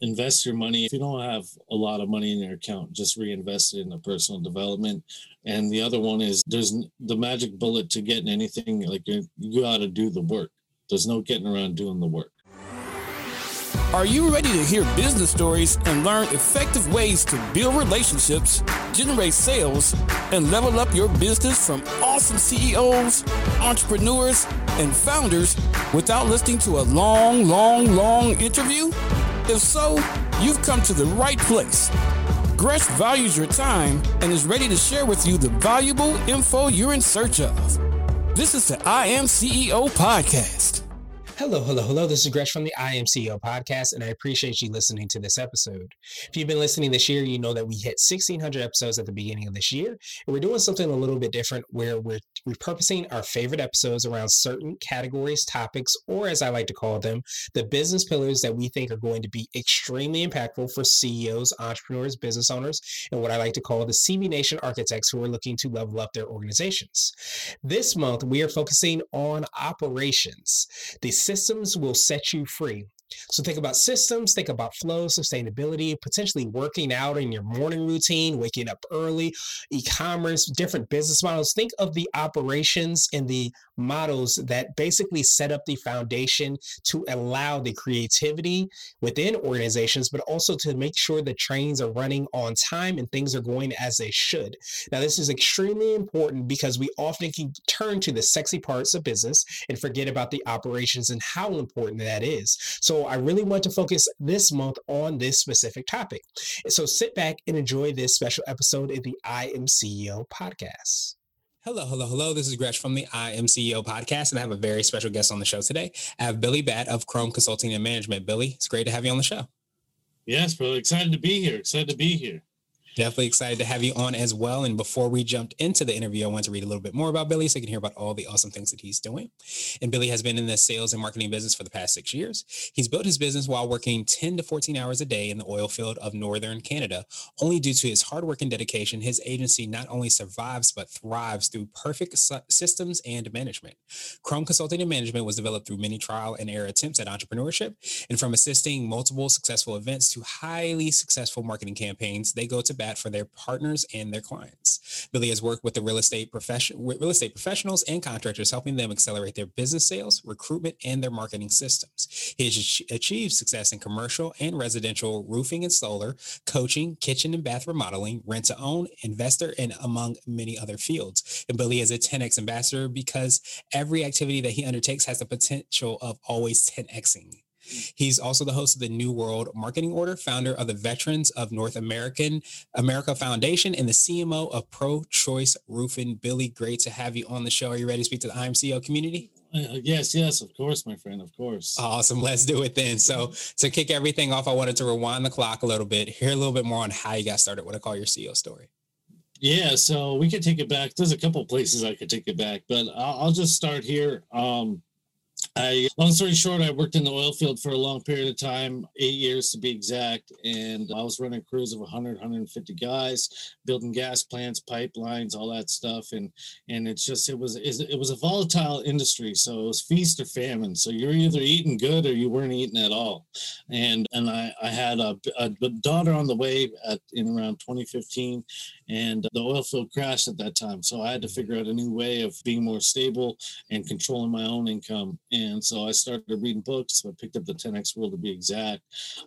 invest your money. If you don't have a lot of money in your account, just reinvest it in the personal development. And the other one is there's the magic bullet to getting anything. Like you, got to do the work. There's no getting around doing the work. Are you ready to hear business stories and learn effective ways to build relationships, generate sales, and level up your business from awesome CEOs, entrepreneurs, and founders without listening to a long, long, long interview? If so, you've come to the right place. Gresh values your time and is ready to share with you the valuable info you're in search of. This is the I Am CEO podcast. Hello, hello, hello. This is Gresh from the I Am CEO podcast, and I appreciate you listening to this episode. If you've been listening this year, you know that we hit 1,600 episodes at the beginning of this year, and we're doing something a little bit different where we're repurposing our favorite episodes around certain categories, topics, or as I like to call them, the business pillars that we think are going to be extremely impactful for CEOs, entrepreneurs, business owners, and what I like to call the CB Nation architects who are looking to level up their organizations. This month, we are focusing on operations. The systems will set you free. So think about systems, think about flow, sustainability, potentially working out in your morning routine, waking up early, e-commerce, different business models. Think of the operations and the models that basically set up the foundation to allow the creativity within organizations, but also to make sure the trains are running on time and things are going as they should. Now, this is extremely important because we often can turn to the sexy parts of business and forget about the operations and how important that is. So I really want to focus this month on this specific topic. So sit back and enjoy this special episode of the I Am CEO podcast. Hello, hello, hello. This is Gresh from the I Am CEO podcast, and I have a very special guest on the show today. I have Billy Batt of Chrome Consulting and Management. Billy, it's great to have you on the show. Yes, bro. Excited to be here. Excited to be here. Definitely excited to have you on as well. And before we jumped into the interview, I want to read a little bit more about Billy so you can hear about all the awesome things that he's doing. And Billy has been in the sales and marketing business for the past six years. He's built his business while working 10 to 14 hours a day in the oil field of Northern Canada. Only due to his hard work and dedication, his agency not only survives, but thrives through perfect systems and management. Chrome Consulting and Management was developed through many trial and error attempts at entrepreneurship. And from assisting multiple successful events to highly successful marketing campaigns, they go to bat for their partners and their clients. Billy has worked with the real estate profession, real estate professionals and contractors, helping them accelerate their business sales, recruitment, and their marketing systems. He has achieved success in commercial and residential roofing and solar, coaching, kitchen and bath remodeling, rent to own, investor, and among many other fields. And Billy is a 10x ambassador because every activity that he undertakes has the potential of always 10xing. He's also the host of the New World Marketing Order, founder of the Veterans of North American America Foundation, and the CMO of Pro Choice Roofing. Billy, great to have you on the show. Are you ready to speak to the I Am CEO community? Uh, yes, yes, of course, my friend, of course. Awesome. Let's do it then. So, to kick everything off, I wanted to rewind the clock a little bit, hear a little bit more on how you got started, what I call your CEO story. Yeah, so we could take it back. There's a couple places I could take it back, but I'll, I'll just start here. Um, I, long story short, I worked in the oil field for a long period of time, eight years to be exact. And I was running crews of 100, 150 guys, building gas plants, pipelines, all that stuff. And and it's just it was it was a volatile industry, so it was feast or famine. So you're either eating good or you weren't eating at all. And and I I had a, a daughter on the way at in around 2015, and the oil field crashed at that time. So I had to figure out a new way of being more stable and controlling my own income. And so I started reading books. I picked up the 10x rule to be exact,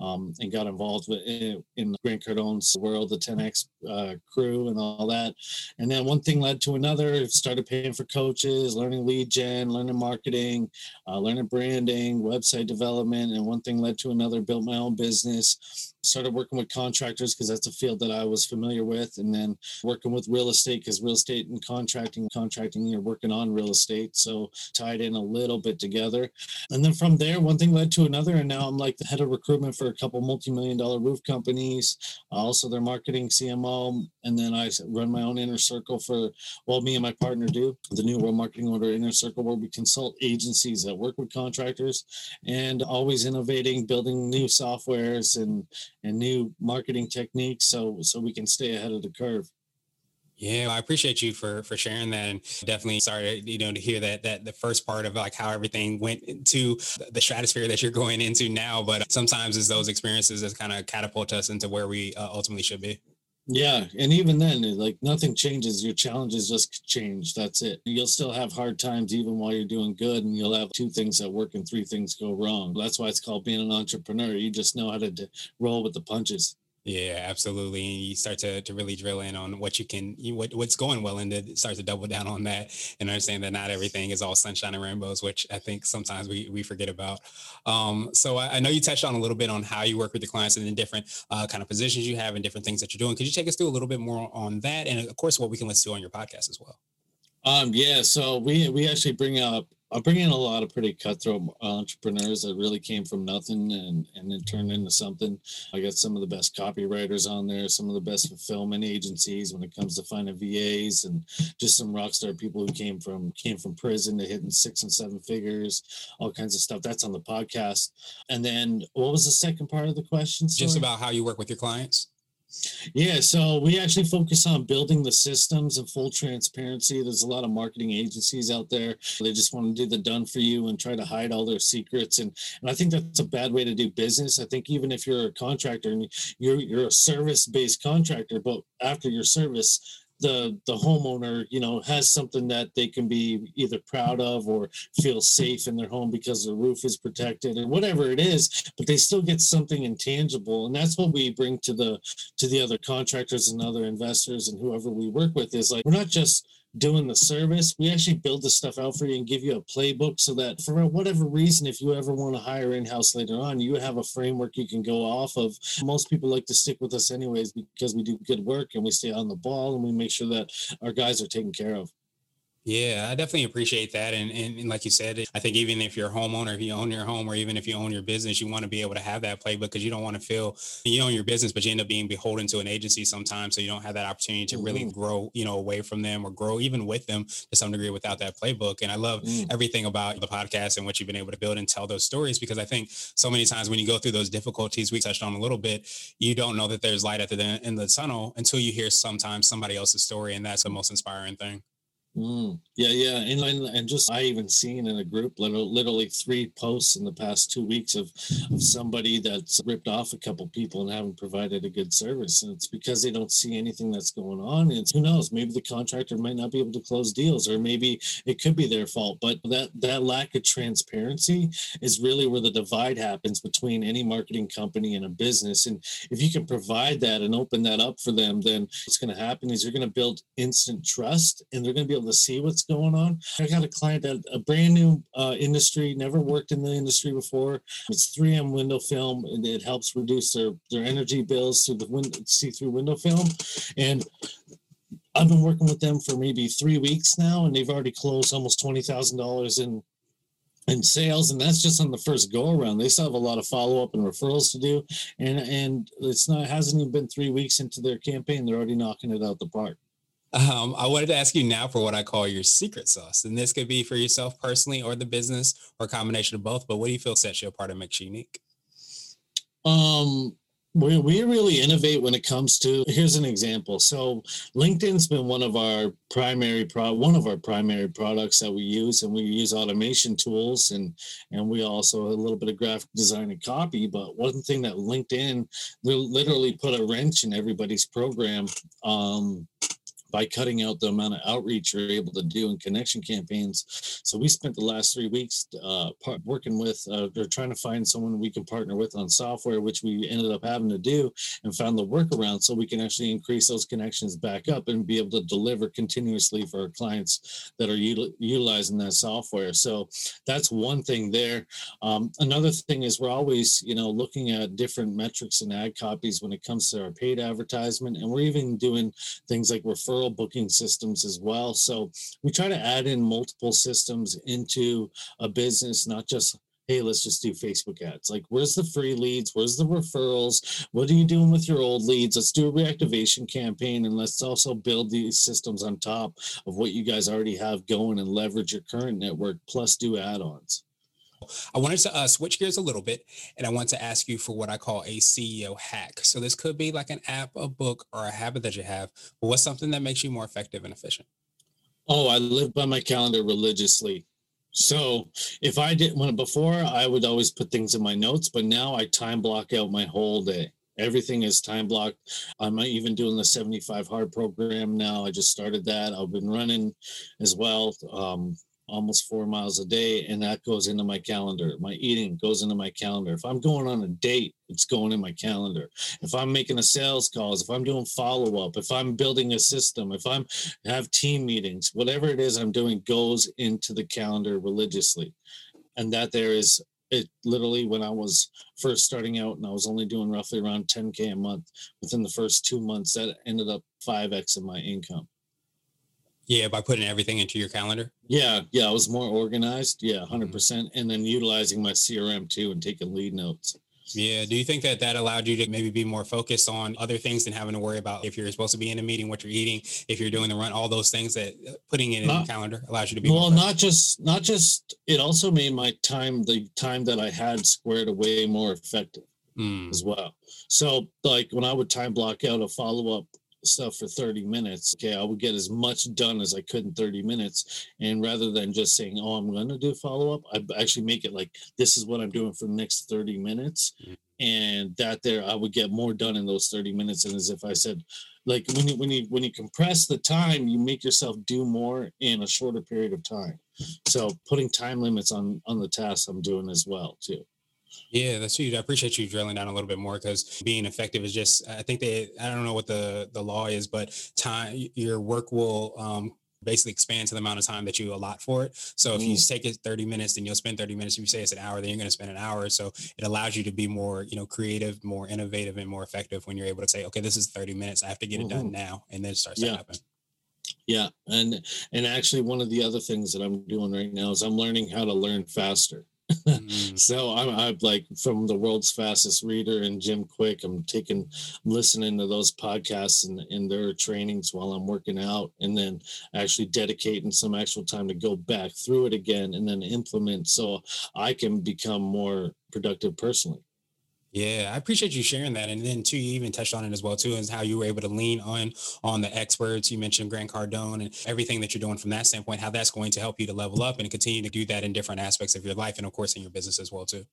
um, and got involved with in, in Grant Cardone's world, the 10x uh, crew, and all that. And then one thing led to another. Started paying for coaches, learning lead gen, learning marketing, uh, learning branding, website development, and one thing led to another. Built my own business started working with contractors because that's a field that I was familiar with, and then working with real estate because real estate and contracting, contracting, you're working on real estate, so tied in a little bit together. And then from there, one thing led to another, and now I'm like the head of recruitment for a couple multi-million dollar roof companies, also their marketing CMO, and then I run my own inner circle for well, me and my partner do the New World Marketing Order Inner Circle, where we consult agencies that work with contractors, and always innovating, building new softwares and and new marketing techniques so so we can stay ahead of the curve Yeah, I appreciate you for for sharing that, and definitely sorry, you know, to hear that that the first part of like how everything went into the stratosphere that you're going into now. But sometimes it's those experiences that kind of catapult us into where we uh, ultimately should be. Yeah, and even then, like nothing changes. Your challenges just change. That's it. You'll still have hard times even while you're doing good, and you'll have two things that work and three things go wrong. That's why it's called being an entrepreneur. You just know how to d- roll with the punches. Yeah, absolutely. And you start to, to really drill in on what you can, you, what, what's going well, and to start to double down on that and understand that not everything is all sunshine and rainbows, which I think sometimes we, we forget about. Um, so I, I, know you touched on a little bit on how you work with the clients and the different uh, kind of positions you have and different things that you're doing. Could you take us through a little bit more on that? And of course, what we can listen to on your podcast as well. Um, yeah, so we we actually bring up I bring in a lot of pretty cutthroat entrepreneurs that really came from nothing and and then turned into something. I got some of the best copywriters on there, some of the best fulfillment agencies when it comes to finding VAs, and just some rock star people who came from came from prison to hitting six and seven figures, all kinds of stuff. That's on the podcast. And then what was the second part of the question? Sorry? Just about how you work with your clients. Yeah, so we actually focus on building the systems and full transparency. There's a lot of marketing agencies out there. They just want to do the done for you and try to hide all their secrets. And, and I think that's a bad way to do business. I think even if you're a contractor and you're you're a service-based contractor, but after your service, the the homeowner you know has something that they can be either proud of or feel safe in their home because the roof is protected or whatever it is but they still get something intangible. And that's what we bring to the to the other contractors and other investors and whoever we work with is like we're not just doing the service, we actually build the stuff out for you and give you a playbook so that for whatever reason, if you ever want to hire in house later on, you have a framework you can go off of. Most people like to stick with us anyways because we do good work and we stay on the ball and we make sure that our guys are taken care of. Yeah, I definitely appreciate that. And, and, and, like you said, I think even if you're a homeowner, if you own your home or even if you own your business, you want to be able to have that playbook because you don't want to feel you own your business, but you end up being beholden to an agency sometimes. So you don't have that opportunity to mm-hmm. really grow, you know, away from them or grow even with them to some degree without that playbook. And I love mm. everything about the podcast and what you've been able to build and tell those stories because I think so many times when you go through those difficulties, we touched on a little bit, you don't know that there's light at the end of the tunnel until you hear sometimes somebody else's story. And that's the most inspiring thing. Mm, yeah, yeah, and, and, and just I even seen in a group literally, literally three posts in the past two weeks of of somebody that's ripped off a couple people and haven't provided a good service, and it's because they don't see anything that's going on. And who knows, maybe the contractor might not be able to close deals, or maybe it could be their fault. But that that lack of transparency is really where the divide happens between any marketing company and a business. And if you can provide that and open that up for them, then what's going to happen is you're going to build instant trust, and they're going to be able to see what's going on. I got a client that a brand new uh, industry, never worked in the industry before. It's 3M window film, and it helps reduce their their energy bills through the see-through window film. And I've been working with them for maybe three weeks now, and they've already closed almost twenty thousand dollars in in sales and that's just on the first go around they still have a lot of follow-up and referrals to do and and it's not it hasn't even been three weeks into their campaign they're already knocking it out the park um, I wanted to ask you now for what I call your secret sauce. And this could be for yourself personally or the business or a combination of both. But what do you feel sets you apart and makes you unique? Um, we, we really innovate when it comes to here's an example so linkedin's been one of our primary pro one of our primary products that we use and we use automation tools and and we also a little bit of graphic design and copy but one thing that linkedin literally put a wrench in everybody's program um by cutting out the amount of outreach you're able to do in connection campaigns. So we spent the last three weeks uh, part, working with uh, or trying to find someone we can partner with on software, which we ended up having to do and found the workaround so we can actually increase those connections back up and be able to deliver continuously for our clients that are util- utilizing that software. So that's one thing there. Um, another thing is we're always, you know, looking at different metrics and ad copies when it comes to our paid advertisement, and we're even doing things like referral referral booking systems as well. So we try to add in multiple systems into a business, not just hey, let's just do Facebook ads. Like, where's the free leads? Where's the referrals? What are you doing with your old leads? Let's do a reactivation campaign and let's also build these systems on top of what you guys already have going and leverage your current network plus do add ons. I wanted to uh, switch gears a little bit and I want to ask you for what I call a CEO hack. So this could be like an app, a book, or a habit that you have, but what's something that makes you more effective and efficient? Oh, I live by my calendar religiously. So if I did when before I would always put things in my notes, but now I time block out my whole day. Everything is time blocked. I'm even doing the 75 hard program now. I just started that. I've been running as well. Um, almost four miles a day, and that goes into my calendar. My eating goes into my calendar. If I'm going on a date, it's going in my calendar. If I'm making a sales calls, if I'm doing follow up, if I'm building a system, if I'm have team meetings, whatever it is I'm doing goes into the calendar religiously, and that there is it literally when I was first starting out and I was only doing roughly around 10k a month within the first two months that ended up 5x of my income yeah, by putting everything into your calendar. Yeah, yeah, I was more organized. Yeah, 100 mm-hmm. percent, and then utilizing my CRM too and taking lead notes. Yeah. Do you think that that allowed you to maybe be more focused on other things than having to worry about if you're supposed to be in a meeting, what you're eating, if you're doing the run, all those things that uh, putting it in not, the calendar allows you to be well, not just not just it also made my time the time that I had squared away more effective mm. as well. So like when I would time block out a follow up stuff for 30 minutes. Okay, I would get as much done as I could in 30 minutes. And rather than just saying, oh, I'm going to do follow up, I actually make it like, this is what I'm doing for the next 30 minutes. Mm-hmm. And that there, I would get more done in those 30 minutes. And as if I said, like when you when you when you compress the time, you make yourself do more in a shorter period of time. So putting time limits on on the tasks I'm doing as well too. Yeah, that's huge. I appreciate you drilling down a little bit more because being effective is just, I think they, I don't know what the, the law is, but time, your work will um, basically expand to the amount of time that you allot for it. So if mm. you take it 30 minutes, then you'll spend 30 minutes. If you say it's an hour, then you're going to spend an hour. So it allows you to be more, you know, creative, more innovative and more effective when you're able to say, okay, this is 30 minutes. I have to get it done mm-hmm. now. And then it starts yeah. to happen. Yeah. And, and actually one of the other things that I'm doing right now is I'm learning how to learn faster mm. so I'm, I'm like from the world's fastest reader and Jim Kwik. I'm taking, listening to those podcasts and, and their trainings while I'm working out, and then actually dedicating some actual time to go back through it again and then implement so I can become more productive personally. Yeah, I appreciate you sharing that. And then too, you even touched on it as well too, is how you were able to lean on on the experts. You mentioned Grant Cardone and everything that you're doing from that standpoint, how that's going to help you to level up and continue to do that in different aspects of your life and of course in your business as well too.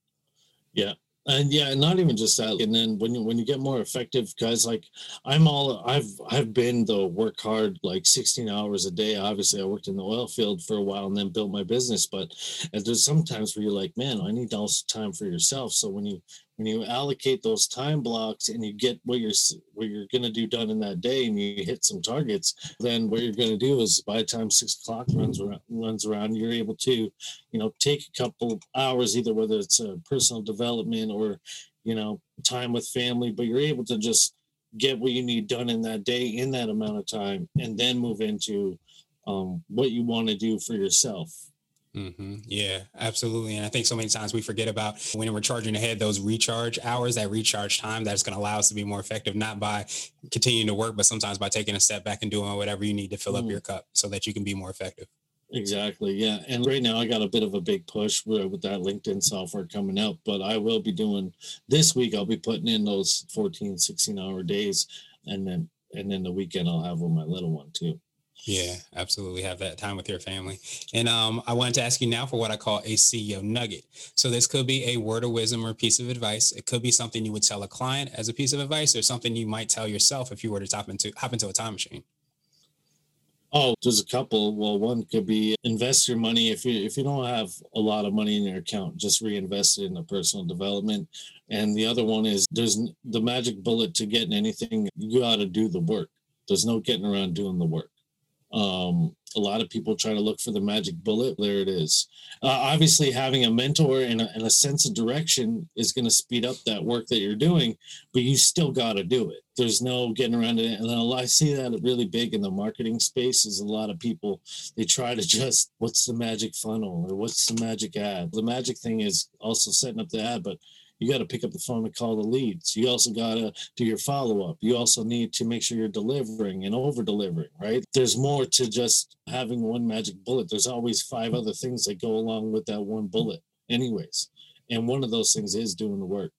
Yeah, and yeah not even just that and then when you when you get more effective guys like i'm all i've i've been the work hard like 16 hours a day obviously i worked in the oil field for a while and then built my business but there's sometimes where you're like man i need also time for yourself so when you when you allocate those time blocks and you get what you're what you're going to do done in that day and you hit some targets then what you're going to do is by the time six o'clock runs around runs around you're able to you know take a couple hours either whether it's a personal development or you know time with family but you're able to just get what you need done in that day in that amount of time and then move into um, what you want to do for yourself Mm-hmm. Yeah, absolutely. And I think so many times we forget about when we're charging ahead those recharge hours, that recharge time that's going to allow us to be more effective, not by continuing to work, but sometimes by taking a step back and doing whatever you need to fill mm. up your cup so that you can be more effective. Exactly. Yeah. And right now I got a bit of a big push with, with that LinkedIn software coming out, but I will be doing this week. I'll be putting in those 14, 16 hour days. And then, and then the weekend I'll have with my little one too. Yeah, absolutely. Have that time with your family. And um, I wanted to ask you now for what I call a CEO nugget. So this could be a word of wisdom or piece of advice. It could be something you would tell a client as a piece of advice or something you might tell yourself if you were to top into hop into a time machine. Oh, there's a couple. Well, one could be invest your money. If you if you don't have a lot of money in your account, just reinvest it in the personal development. And the other one is there's the magic bullet to getting anything. You got to do the work. There's no getting around doing the work. Um, a lot of people try to look for the magic bullet. There it is. Uh, obviously, having a mentor and a, and a sense of direction is going to speed up that work that you're doing, but you still got to do it. There's no getting around it. And I see that really big in the marketing space is a lot of people, they try to just, what's the magic funnel or what's the magic ad? The magic thing is also setting up the ad, but you got to pick up the phone and call the leads. You also got to do your follow up. You also need to make sure you're delivering and over delivering, right? There's more to just having one magic bullet. There's always five other things that go along with that one bullet. anyways. And one of those things is doing the work.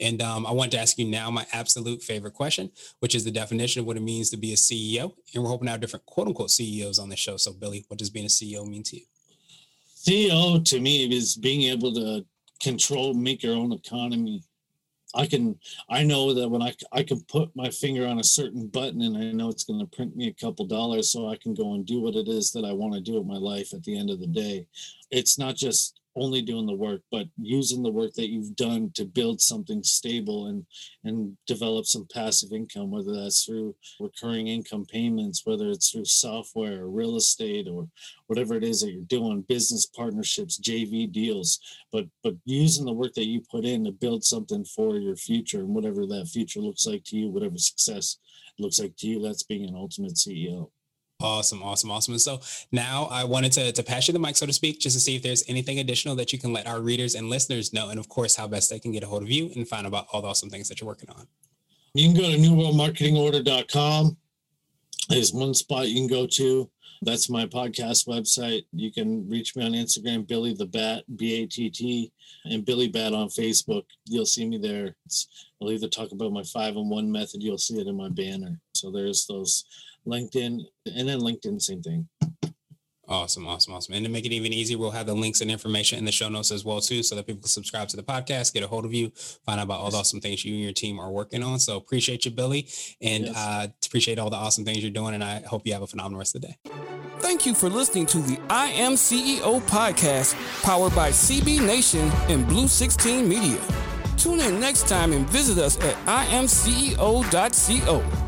And um, I want to ask you now my absolute favorite question, which is the definition of what it means to be a CEO. And we're hoping to have different quote unquote CEOs on the show. So, Billy, what does being a CEO mean to you? CEO to me is being able to control, make your own economy. I can, I know that when I, I can put my finger on a certain button and I know it's going to print me a couple dollars so I can go and do what it is that I want to do with my life at the end of the day. It's not just only doing the work, but using the work that you've done to build something stable and and develop some passive income, whether that's through recurring income payments, whether it's through software or real estate or whatever it is that you're doing, business partnerships, JV deals, but but using the work that you put in to build something for your future and whatever that future looks like to you, whatever success looks like to you, that's being an ultimate CEO. Awesome, awesome, awesome. And so now I wanted to, to pass you the mic, so to speak, just to see if there's anything additional that you can let our readers and listeners know. And of course, how best they can get a hold of you and find out about all the awesome things that you're working on. You can go to newworldmarketingorder.com. There's one spot you can go to. That's my podcast website. You can reach me on Instagram, Billy the Batt, B A T T, and Billy Batt on Facebook. You'll see me there. It's, I'll either talk about my five and one method. You'll see it in my banner. So there's those LinkedIn, and then LinkedIn, same thing. Awesome, awesome, awesome. And to make it even easier, we'll have the links and information in the show notes as well too, so that people can subscribe to the podcast, get a hold of you, find out about all the awesome things you and your team are working on. So appreciate you, Billy, and yes. uh, appreciate all the awesome things you're doing. And I hope you have a phenomenal rest of the day. Thank you for listening to the I Am CEO podcast, powered by CB Nation and Blue 16 Media. Tune in next time and visit us at imceo.co.